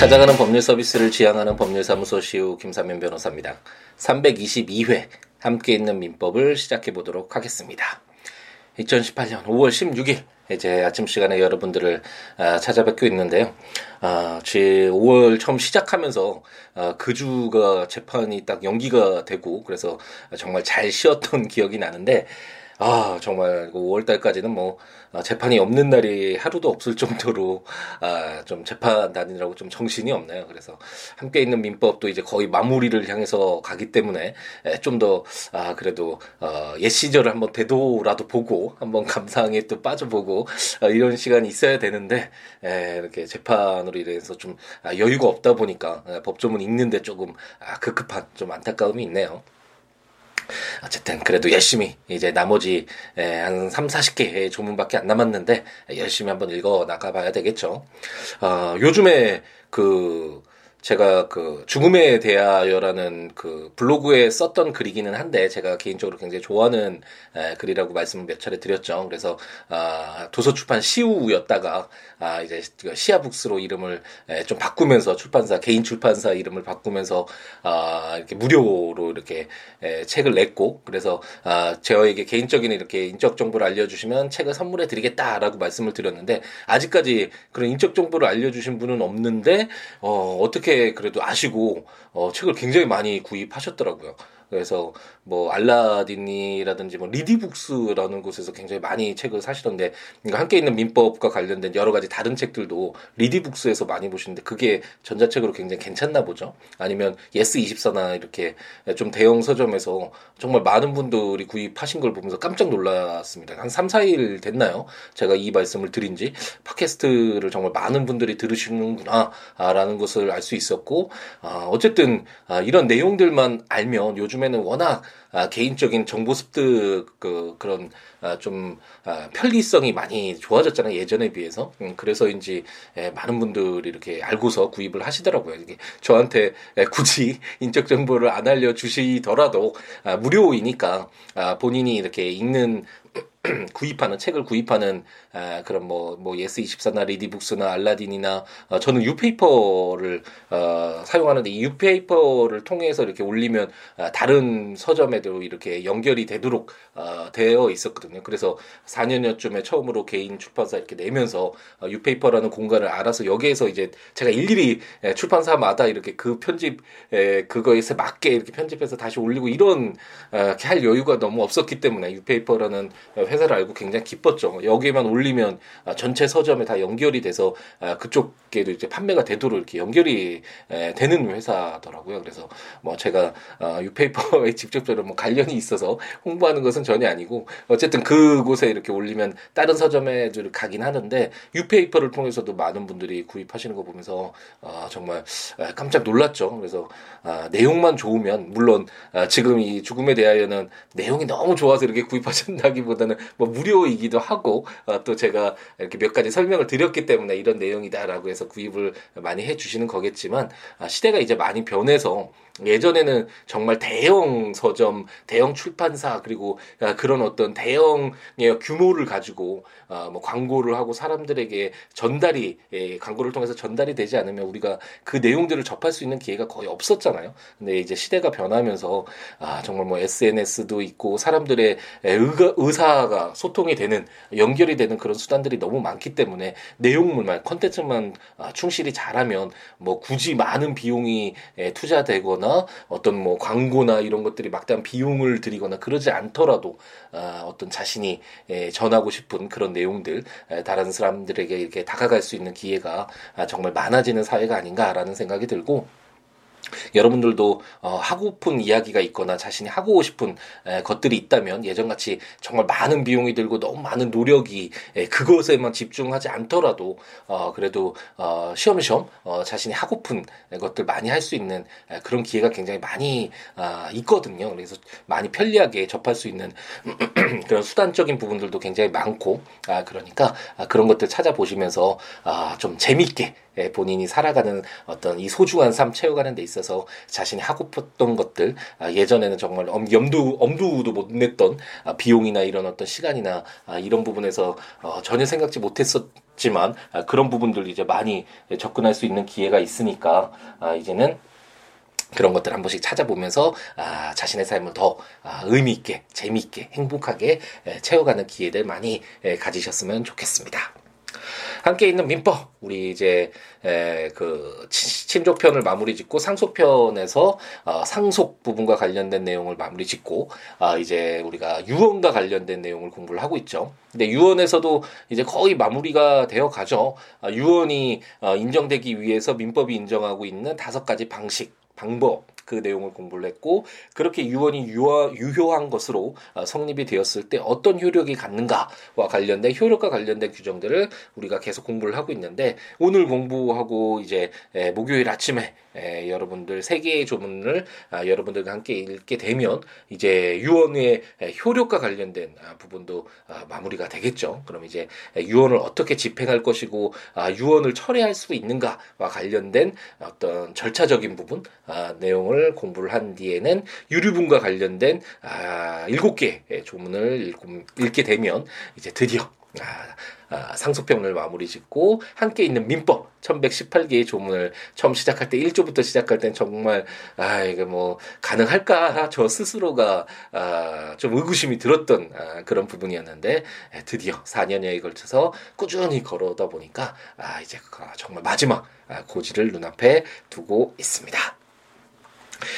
찾아가는 법률 서비스를 지향하는 법률사무소 시우 김사면 변호사입니다. 322회 함께 있는 민법을 시작해 보도록 하겠습니다. 2018년 5월 16일 이제 아침 시간에 여러분들을 아, 찾아뵙고 있는데요. 아, 제 5월 처음 시작하면서 아, 그 주가 재판이 딱 연기가 되고 그래서 정말 잘 쉬었던 기억이 나는데 아, 정말 5월 달까지는 뭐 아, 재판이 없는 날이 하루도 없을 정도로 아, 좀 재판 다니느라고 좀 정신이 없네요. 그래서 함께 있는 민법도 이제 거의 마무리를 향해서 가기 때문에 좀 더 아, 그래도 어, 옛 시절을 한번 되돌아도 보고 한번 감상에 또 빠져보고 아, 이런 시간이 있어야 되는데 에, 이렇게 재판으로 인해서 좀 아, 여유가 없다 보니까 에, 법조문 읽는데 조금 아, 급급한 좀 안타까움이 있네요. 어쨌든 그래도 열심히 이제 나머지 한 3, 40개 조문밖에 안 남았는데 열심히 한번 읽어 나가 봐야 되겠죠. 어, 요즘에 그 제가 그 죽음에 대하여라는 그 블로그에 썼던 글이기는 한데 제가 개인적으로 굉장히 좋아하는 에, 글이라고 말씀을 몇 차례 드렸죠. 그래서 아, 도서 출판 시우였다가 아, 이제 시아북스로 이름을 에, 좀 바꾸면서 출판사 개인 출판사 이름을 바꾸면서 아, 이렇게 무료로 이렇게 에, 책을 냈고 그래서 아, 저에게 개인적인 이렇게 인적 정보를 알려주시면 책을 선물해 드리겠다라고 말씀을 드렸는데 아직까지 그런 인적 정보를 알려주신 분은 없는데 어, 어떻게 그렇게 그래도 아시고 어, 책을 굉장히 많이 구입하셨더라고요. 그래서 뭐 알라딘이라든지 뭐 리디북스라는 곳에서 굉장히 많이 책을 사시던데 그러니까 함께 있는 민법과 관련된 여러 가지 다른 책들도 리디북스에서 많이 보시는데 그게 전자책으로 굉장히 괜찮나 보죠. 아니면 예스 24나 이렇게 좀 대형 서점에서 정말 많은 분들이 구입하신 걸 보면서 깜짝 놀랐습니다. 한 3, 4일 됐나요? 제가 이 말씀을 드린 지 팟캐스트를 정말 많은 분들이 들으시는구나 라는 것을 알 수 있었고 아, 어쨌든 아, 이런 내용들만 알면 요즘 요즘에는 워낙 아, 개인적인 정보 습득 그 그런 아, 좀 아, 편리성이 많이 좋아졌잖아요 예전에 비해서. 음, 그래서인지 에, 많은 분들이 이렇게 알고서 구입을 하시더라고요. 이게 저한테 에, 굳이 인적 정보를 안 알려 주시더라도 아, 무료이니까 아, 본인이 이렇게 읽는 구입하는 책을 구입하는 아, 그런 뭐뭐 뭐 예스 24나 리디북스나 알라딘이나 어, 저는 유페이퍼를 어, 사용하는데 이 유페이퍼를 통해서 이렇게 올리면 아, 다른 서점에도 이렇게 연결이 되도록 어, 되어 있었거든요. 그래서 4년여쯤에 처음으로 개인 출판사 이렇게 내면서 어, 유페이퍼라는 공간을 알아서 여기에서 이제 제가 일일이 에, 출판사마다 이렇게 그 편집 에, 그거에 맞게 이렇게 편집해서 다시 올리고 이런 어, 할 여유가 너무 없었기 때문에 유페이퍼라는 회사를 알고 굉장히 기뻤죠. 여기에만 올리면 아, 전체 서점에 다 연결이 돼서 아, 그쪽에도 이제 판매가 되도록 이렇게 연결이 되는 회사더라고요. 그래서 뭐 제가 아, 유페이퍼에 직접적으로 뭐 관련이 있어서 홍보하는 것은 전혀 아니고 어쨌든 그곳에 이렇게 올리면 다른 서점에 가긴 하는데 유페이퍼를 통해서도 많은 분들이 구입하시는 거 보면서 정말 깜짝 놀랐죠. 그래서 내용만 좋으면 물론 지금 이 죽음에 대하여는 내용이 너무 좋아서 이렇게 구입하신다기보다는 뭐 무료이기도 하고 어, 또 제가 이렇게 몇 가지 설명을 드렸기 때문에 이런 내용이다라고 해서 구입을 많이 해주시는 거겠지만 아, 시대가 이제 많이 변해서 예전에는 정말 대형 서점, 대형 출판사 그리고 아, 그런 어떤 대형의 규모를 가지고 아, 뭐 광고를 하고 사람들에게 전달이 예, 광고를 통해서 전달이 되지 않으면 우리가 그 내용들을 접할 수 있는 기회가 거의 없었잖아요. 근데 이제 시대가 변하면서 아 정말 뭐 SNS도 있고 사람들의 의가, 의사가 소통이 되는 연결이 되는 그런 수단들이 너무 많기 때문에 내용물만 컨텐츠만 충실히 잘하면 뭐 굳이 많은 비용이 투자되거나 어떤 뭐 광고나 이런 것들이 막대한 비용을 들이거나 그러지 않더라도 아, 어떤 자신이 에, 전하고 싶은 그런 내용들 에, 다른 사람들에게 이렇게 다가갈 수 있는 기회가 아, 정말 많아지는 사회가 아닌가라는 생각이 들고 여러분들도 어, 하고픈 이야기가 있거나 자신이 하고 싶은 에, 것들이 있다면 예전같이 정말 많은 비용이 들고 너무 많은 노력이 에, 그것에만 집중하지 않더라도 어, 그래도 어, 시험시험 어, 자신이 하고픈 것들 많이 할 수 있는 에, 그런 기회가 굉장히 많이 아, 있거든요. 그래서 많이 편리하게 접할 수 있는 그런 수단적인 부분들도 굉장히 많고 아, 그러니까 아, 그런 것들 찾아보시면서 아, 좀 재밌게 본인이 살아가는 어떤 이 소중한 삶 채워가는 데 있어 있어서 자신이 하고 싶었던 것들 아, 예전에는 정말 염두 엄두도 못 냈던 아, 비용이나 이런 어떤 시간이나 아, 이런 부분에서 어, 전혀 생각지 못했었 지만 아, 그런 부분들 이제 많이 접근할 수 있는 기회가 있으니까 아, 이제는 그런 것들 한 번씩 찾아보면서 아, 자신의 삶을 더 아, 의미 있게 재미있게 행복하게 에, 채워가는 기회들 많이 에, 가지셨으면 좋겠습니다. 함께 있는 민법 우리 이제 에, 그 친족편을 마무리 짓고 상속편에서 어, 상속 부분과 관련된 내용을 마무리 짓고 아, 이제 우리가 유언과 관련된 내용을 공부를 하고 있죠. 근데 유언에서도 이제 거의 마무리가 되어 가죠. 아, 유언이 어, 인정되기 위해서 민법이 인정하고 있는 다섯 가지 방식 방법 그 내용을 공부를 했고 그렇게 유언이 유효, 유효한 것으로 어, 성립이 되었을 때 어떤 효력이 갖는가와 관련된 효력과 관련된 규정들을 우리가 계속 공부를 하고 있는데 오늘 공부하고 이제 목요일 아침에 여러분들 세 개의 조문을 아, 여러분들과 함께 읽게 되면 이제 유언의 효력과 관련된 아, 부분도 아, 마무리가 되겠죠. 그럼 이제 유언을 어떻게 집행할 것이고 유언을 철회할 수 있는가와 관련된 어떤 절차적인 부분 내용을 조문을 공부를 한 뒤에는 유류분과 관련된 아, 7개 조문을 읽, 게 되면 이제 드디어 아, 아, 상속평을 마무리 짓고 함께 있는 민법 1118개의 조문을 처음 시작할 때 1조부터 시작할 땐 정말 아 이게 뭐 가능할까 저 스스로가 아, 좀 의구심이 들었던 아, 그런 부분이었는데 드디어 4년여에 걸쳐서 꾸준히 걸어오다 보니까 아 이제 정말 마지막 아, 고지를 눈앞에 두고 있습니다.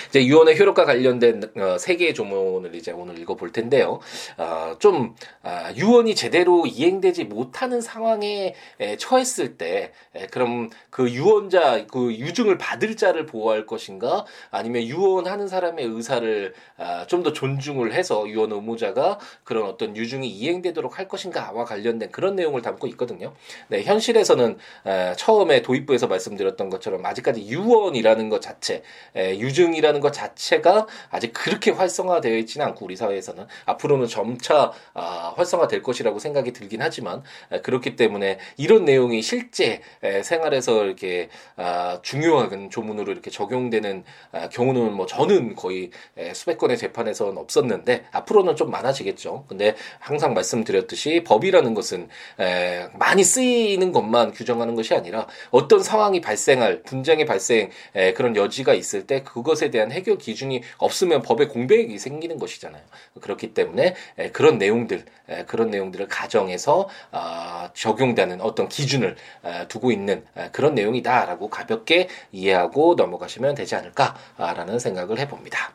이제 유언의 효력과 관련된 어, 세 개의 조문을 이제 오늘 읽어볼 텐데요. 어, 좀 아, 유언이 제대로 이행되지 못하는 상황에 에, 처했을 때 에, 그럼 그 유언자 그 유증을 받을 자를 보호할 것인가 아니면 유언하는 사람의 의사를 아, 좀 더 존중을 해서 유언 의무자가 그런 어떤 유증이 이행되도록 할 것인가와 관련된 그런 내용을 담고 있거든요. 네, 현실에서는 에, 처음에 도입부에서 말씀드렸던 것처럼 아직까지 유언이라는 것 자체 에, 유증 기능이라는 것 자체가 아직 그렇게 활성화되어 있지는 않고 우리 사회에서는 앞으로는 점차 아, 활성화될 것이라고 생각이 들긴 하지만 에, 그렇기 때문에 이런 내용이 실제 에, 생활에서 이렇게 아, 중요한 조문으로 이렇게 적용되는 아, 경우는 뭐 저는 거의 에, 수백 건의 재판에서는 없었는데 앞으로는 좀 많아지겠죠. 근데 항상 말씀드렸듯이 법이라는 것은 에, 많이 쓰이는 것만 규정하는 것이 아니라 어떤 상황이 발생할 분쟁의 발생 에, 그런 여지가 있을 때 그것에 것에 대한 해결 기준이 없으면 법에 공백이 생기는 것이잖아요. 그렇기 때문에 그런 내용들, 그런 내용들을 가정해서 아, 적용되는 어떤 기준을 두고 있는 그런 내용이다라고 가볍게 이해하고 넘어가시면 되지 않을까라는 생각을 해봅니다.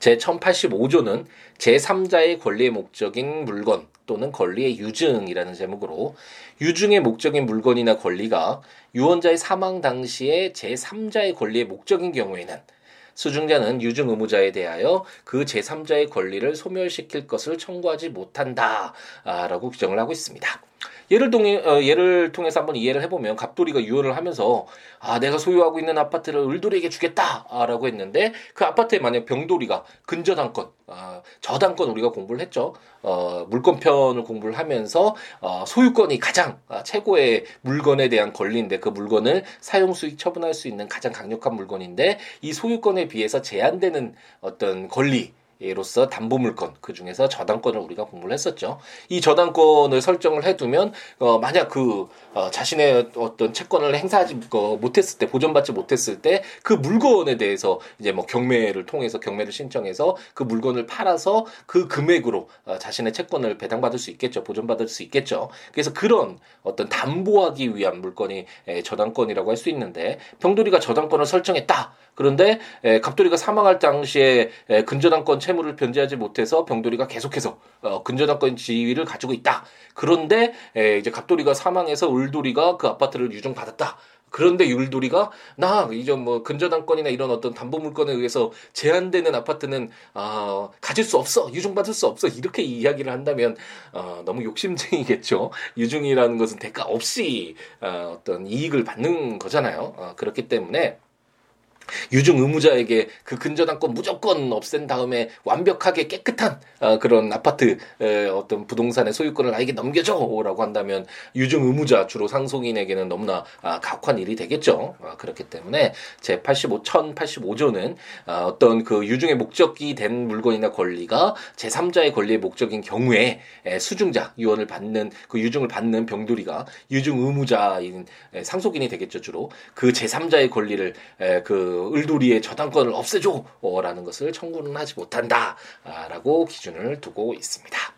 제 1085조는 제3자의 권리의 목적인 물건 또는 권리의 유증이라는 제목으로 유증의 목적인 물건이나 권리가 유언자의 사망 당시에 제3자의 권리의 목적인 경우에는 수증자는 유증 의무자에 대하여 그 제3자의 권리를 소멸시킬 것을 청구하지 못한다라고 규정을 하고 있습니다. 예를 통해 어, 예를 통해서 한번 이해를 해보면 갑돌이가 유언을 하면서 아 내가 소유하고 있는 아파트를 을돌이에게 주겠다라고 했는데 그 아파트에 만약 병돌이가 근저당권 아, 저당권 우리가 공부를 했죠. 어, 물권편을 공부를 하면서 어, 소유권이 가장 아, 최고의 물건에 대한 권리인데 그 물건을 사용 수익 처분할 수 있는 가장 강력한 물건인데 이 소유권에 비해서 제한되는 어떤 권리 예 로서 담보 물건 그 중에서 저당권을 우리가 공부를 했었죠. 이 저당권을 설정을 해두면 어, 만약 그 어, 자신의 어떤 채권을 행사하지 어, 못했을 때 보존받지 못했을 때 그 물건에 대해서 이제 뭐 경매를 통해서 경매를 신청해서 그 물건을 팔아서 그 금액으로 어, 자신의 채권을 배당받을 수 있겠죠. 보존받을 수 있겠죠. 그래서 그런 어떤 담보하기 위한 물건이 에, 저당권이라고 할 수 있는데 병돌이가 저당권을 설정했다. 그런데 에, 갑돌이가 사망할 당시에 에, 근저당권 채무를 변제하지 못해서 병돌이가 계속해서 어, 근저당권 지위를 가지고 있다. 그런데 에, 이제 갑돌이가 사망해서 울돌이가 그 아파트를 유증받았다. 그런데 율돌이가 나 이제 뭐 근저당권이나 이런 어떤 담보 물건에 의해서 제한되는 아파트는 아 가질 수 없어 유증받을 수 없어 이렇게 이야기를 한다면 어, 너무 욕심쟁이겠죠 유증이라는 것은 대가 없이 어, 어떤 이익을 받는 거잖아요 어, 그렇기 때문에 유증 의무자에게 그 근저당권 무조건 없앤 다음에 완벽하게 깨끗한 어, 그런 아파트 에, 어떤 부동산의 소유권을 나에게 넘겨줘라고 한다면 유증 의무자 주로 상속인에게는 너무나 아, 가혹한 일이 되겠죠. 아, 그렇기 때문에 제 85, 1085조는 아, 어떤 그 유증의 목적이 된 물건이나 권리가 제3자의 권리의 목적인 경우에 에, 수중자 유언을 받는 그 유증을 받는 병돌이가 유증 의무자인 에, 상속인이 되겠죠 주로 그 제3자의 권리를 에, 그 을돌이의 저당권을 없애줘라는 것을 청구는 하지 못한다라고 기준을 두고 있습니다.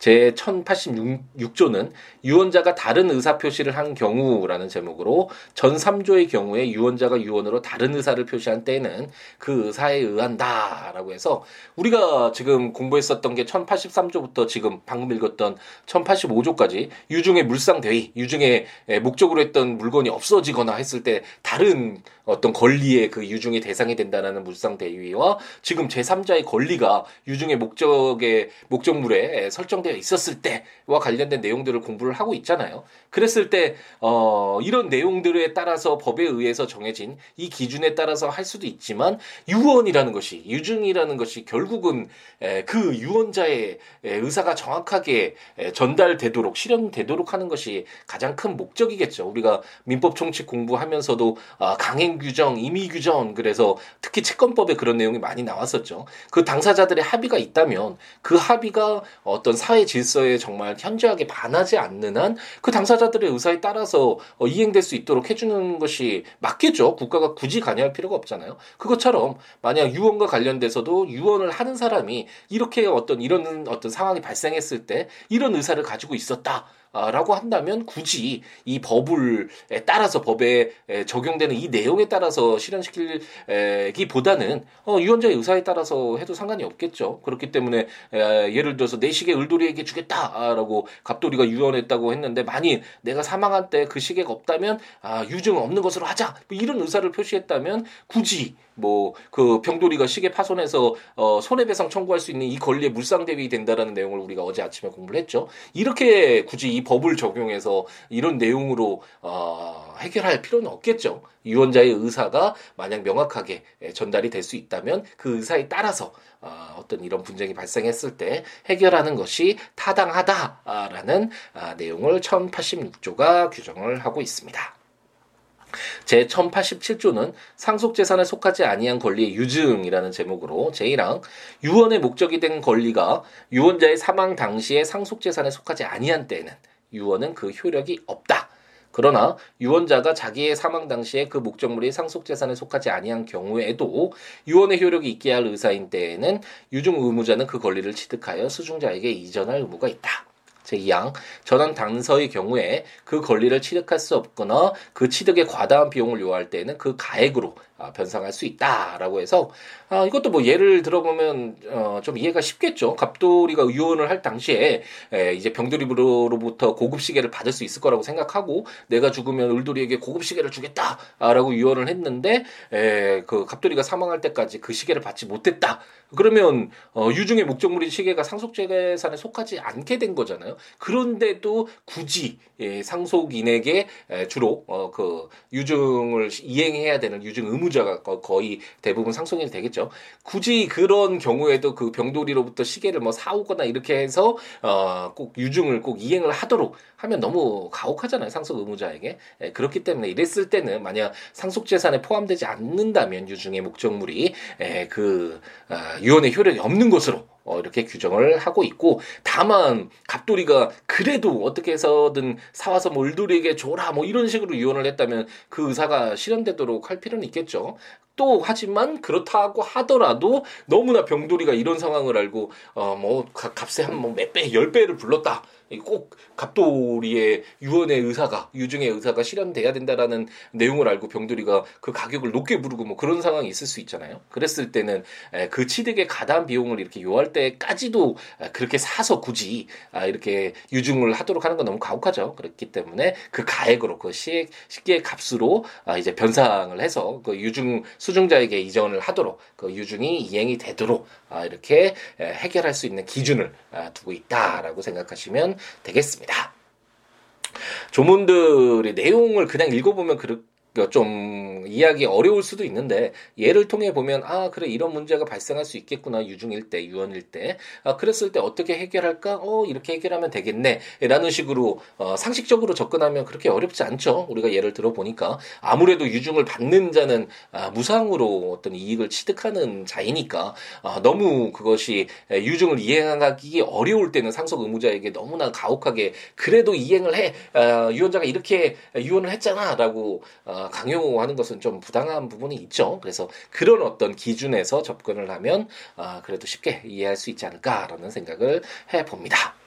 제 1086조는 유언자가 다른 의사 표시를 한 경우라는 제목으로 전 3조의 경우에 유언자가 유언으로 다른 의사를 표시한 때에는 그 의사에 의한다라고 해서 우리가 지금 공부했었던 게 1083조부터 지금 방금 읽었던 1085조까지 유중의 물상 대위, 유중의 목적으로 했던 물건이 없어지거나 했을 때 다른 어떤 권리의 그 유중의 대상이 된다라는 물상 대위와 지금 제3자의 권리가 유중의 목적의 목적물에 설정 되어 있었을 때와 관련된 내용들을 공부를 하고 있잖아요. 그랬을 때 어, 이런 내용들에 따라서 법에 의해서 정해진 이 기준에 따라서 할 수도 있지만 유언이라는 것이 유증이라는 것이 결국은 에, 그 유언자의 에, 의사가 정확하게 에, 전달되도록 실현되도록 하는 것이 가장 큰 목적이겠죠. 우리가 민법 총칙 공부하면서도 아, 강행 규정, 임의 규정 그래서 특히 채권법에 그런 내용이 많이 나왔었죠. 그 당사자들의 합의가 있다면 그 합의가 어떤 사회 질서에 정말 현저하게 반하지 않는 한 그 당사자들의 의사에 따라서 어, 이행될 수 있도록 해주는 것이 맞겠죠. 국가가 굳이 관여할 필요가 없잖아요. 그것처럼 만약 유언과 관련돼서도 유언을 하는 사람이 이렇게 어떤 이런 어떤 상황이 발생했을 때 이런 의사를 가지고 있었다. 라고 한다면 굳이 이 법을 따라서 법에 적용되는 이 내용에 따라서 실현시키기보다는 어, 유언자의 의사에 따라서 해도 상관이 없겠죠. 그렇기 때문에 예를 들어서 내 시계 을돌이에게 주겠다라고 갑돌이가 유언했다고 했는데 만일 내가 사망한 때 그 시계가 없다면 아, 유증 없는 것으로 하자 뭐 이런 의사를 표시했다면 굳이 뭐 그 병돌이가 시계 파손해서 어, 손해배상 청구할 수 있는 이 권리에 물상 대비 된다라는 내용을 우리가 어제 아침에 공부를 했죠. 이렇게 굳이 이 법을 적용해서 이런 내용으로 어, 해결할 필요는 없겠죠. 유언자의 의사가 만약 명확하게 전달이 될 수 있다면 그 의사에 따라서 어, 어떤 이런 분쟁이 발생했을 때 해결하는 것이 타당하다라는 아, 내용을 1086조가 규정을 하고 있습니다. 제 1087조는 상속재산에 속하지 아니한 권리의 유증이라는 제목으로 제1항 유언의 목적이 된 권리가 유언자의 사망 당시에 상속재산에 속하지 아니한 때에는 유언은 그 효력이 없다. 그러나 유언자가 자기의 사망 당시에 그 목적물이 상속 재산에 속하지 아니한 경우에도 유언의 효력이 있게 할 의사인 때에는 유증 의무자는 그 권리를 취득하여 수중자에게 이전할 의무가 있다. 제2항 전환 당서의 경우에 그 권리를 취득할 수 없거나 그 취득에 과다한 비용을 요할 때에는 그 가액으로 아, 변상할 수 있다라고 해서 아, 이것도 뭐 예를 들어보면 어, 좀 이해가 쉽겠죠. 갑돌이가 유언을 할 당시에 에, 이제 병돌이로부터 고급 시계를 받을 수 있을 거라고 생각하고 내가 죽으면 을돌이에게 고급 시계를 주겠다라고 유언을 했는데 에, 그 갑돌이가 사망할 때까지 그 시계를 받지 못했다. 그러면 어, 유중의 목적물인 시계가 상속재산에 속하지 않게 된 거잖아요. 그런데도 굳이 예, 상속인에게 에, 주로 어, 그 유증을 이행해야 되는 유증 의무 의무자가 거의 대부분 상속인이 되겠죠. 굳이 그런 경우에도 그 병돌이로부터 시계를 뭐 사오거나 이렇게 해서 어 꼭 유증을 꼭 이행을 하도록 하면 너무 가혹하잖아요 상속 의무자에게 예, 그렇기 때문에 이랬을 때는 만약 상속 재산에 포함되지 않는다면 유증의 목적물이 예, 그 어, 유언의 효력이 없는 것으로 어, 이렇게 규정을 하고 있고 다만 갑돌이가 그래도 어떻게 해서든 사와서 뭐 을돌이에게 줘라 뭐 이런 식으로 유언을 했다면 그 의사가 실현되도록 할 필요는 있겠죠. 또 하지만 그렇다고 하더라도 너무나 병돌이가 이런 상황을 알고 어 뭐 값에 한 뭐 몇 배, 열 배를 불렀다. 꼭 갑돌이의 유언의 의사가 유증의 의사가 실현돼야 된다라는 내용을 알고 병돌이가 그 가격을 높게 부르고 뭐 그런 상황이 있을 수 있잖아요. 그랬을 때는 그 취득에 가다한 비용을 이렇게 요할 때까지도 그렇게 사서 굳이 아, 이렇게 유증을 하도록 하는 건 너무 가혹하죠. 그렇기 때문에 그 가액으로 그 시, 식의 값으로 아, 이제 변상을 해서 그 유증 수증자에게 이전을 하도록 그 유증이 이행이 되도록 아, 이렇게 해결할 수 있는 기준을 두고 있다라고 생각하시면 되겠습니다. 조문들의 내용을 그냥 읽어보면 그렇 좀 이해하기 어려울 수도 있는데 예를 통해 보면 아 그래 이런 문제가 발생할 수 있겠구나 유중일 때 유언일 때. 아, 그랬을 때 어떻게 해결할까? 어 이렇게 해결하면 되겠네라는 식으로 어, 상식적으로 접근하면 그렇게 어렵지 않죠. 우리가 예를 들어 보니까. 아무래도 유중을 받는 자는 아, 무상으로 어떤 이익을 취득하는 자이니까 아, 너무 그것이 유중을 이행하기 어려울 때는 상속 의무자에게 너무나 가혹하게 그래도 이행을 해. 아, 유언자가 이렇게 유언을 했잖아라고 아, 강요하는 것은 좀 부당한 부분이 있죠. 그래서 그런 어떤 기준에서 접근을 하면 아, 그래도 쉽게 이해할 수 있지 않을까라는 생각을 해봅니다.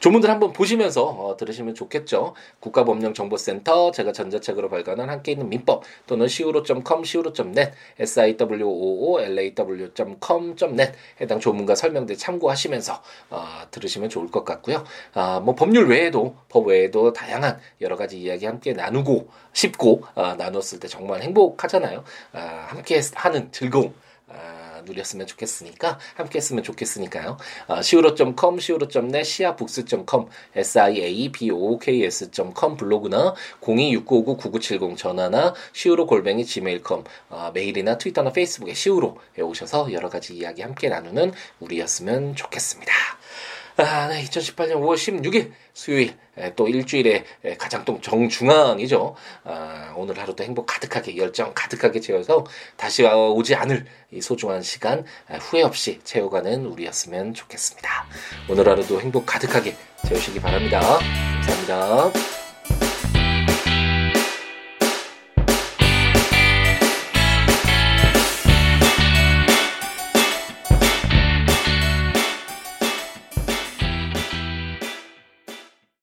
조문들 한번 보시면서 어, 들으시면 좋겠죠. 국가법령정보센터 제가 전자책으로 발간한 함께 있는 민법 또는 siwo.com, siwo.net, siwoolaw.com.net 해당 조문과 설명들 참고하시면서 어, 들으시면 좋을 것 같고요. 아, 뭐 법률 외에도 법 외에도 다양한 여러 가지 이야기 함께 나누고 싶고 아, 나눴을 때 정말 행복하잖아요. 아, 함께 하는 즐거움. 아, 누렸으면 좋겠으니까 함께 했으면 좋겠으니까요. 어, siwo.com, siwo.net, siabooks.com, siabooks.com 블로그나 026959-9970 전화나 siwo 골뱅이 gmail.com 어, 메일이나 트위터나 페이스북에 siwo에 오셔서 여러 가지 이야기 함께 나누는 우리였으면 좋겠습니다. 아, 네, 2018년 5월 16일 수요일 또 일주일에 가장 또 정중앙이죠. 아, 오늘 하루도 행복 가득하게 열정 가득하게 채워서 다시 오지 않을 이 소중한 시간 후회 없이 채워가는 우리였으면 좋겠습니다. 오늘 하루도 행복 가득하게 채우시기 바랍니다. 감사합니다.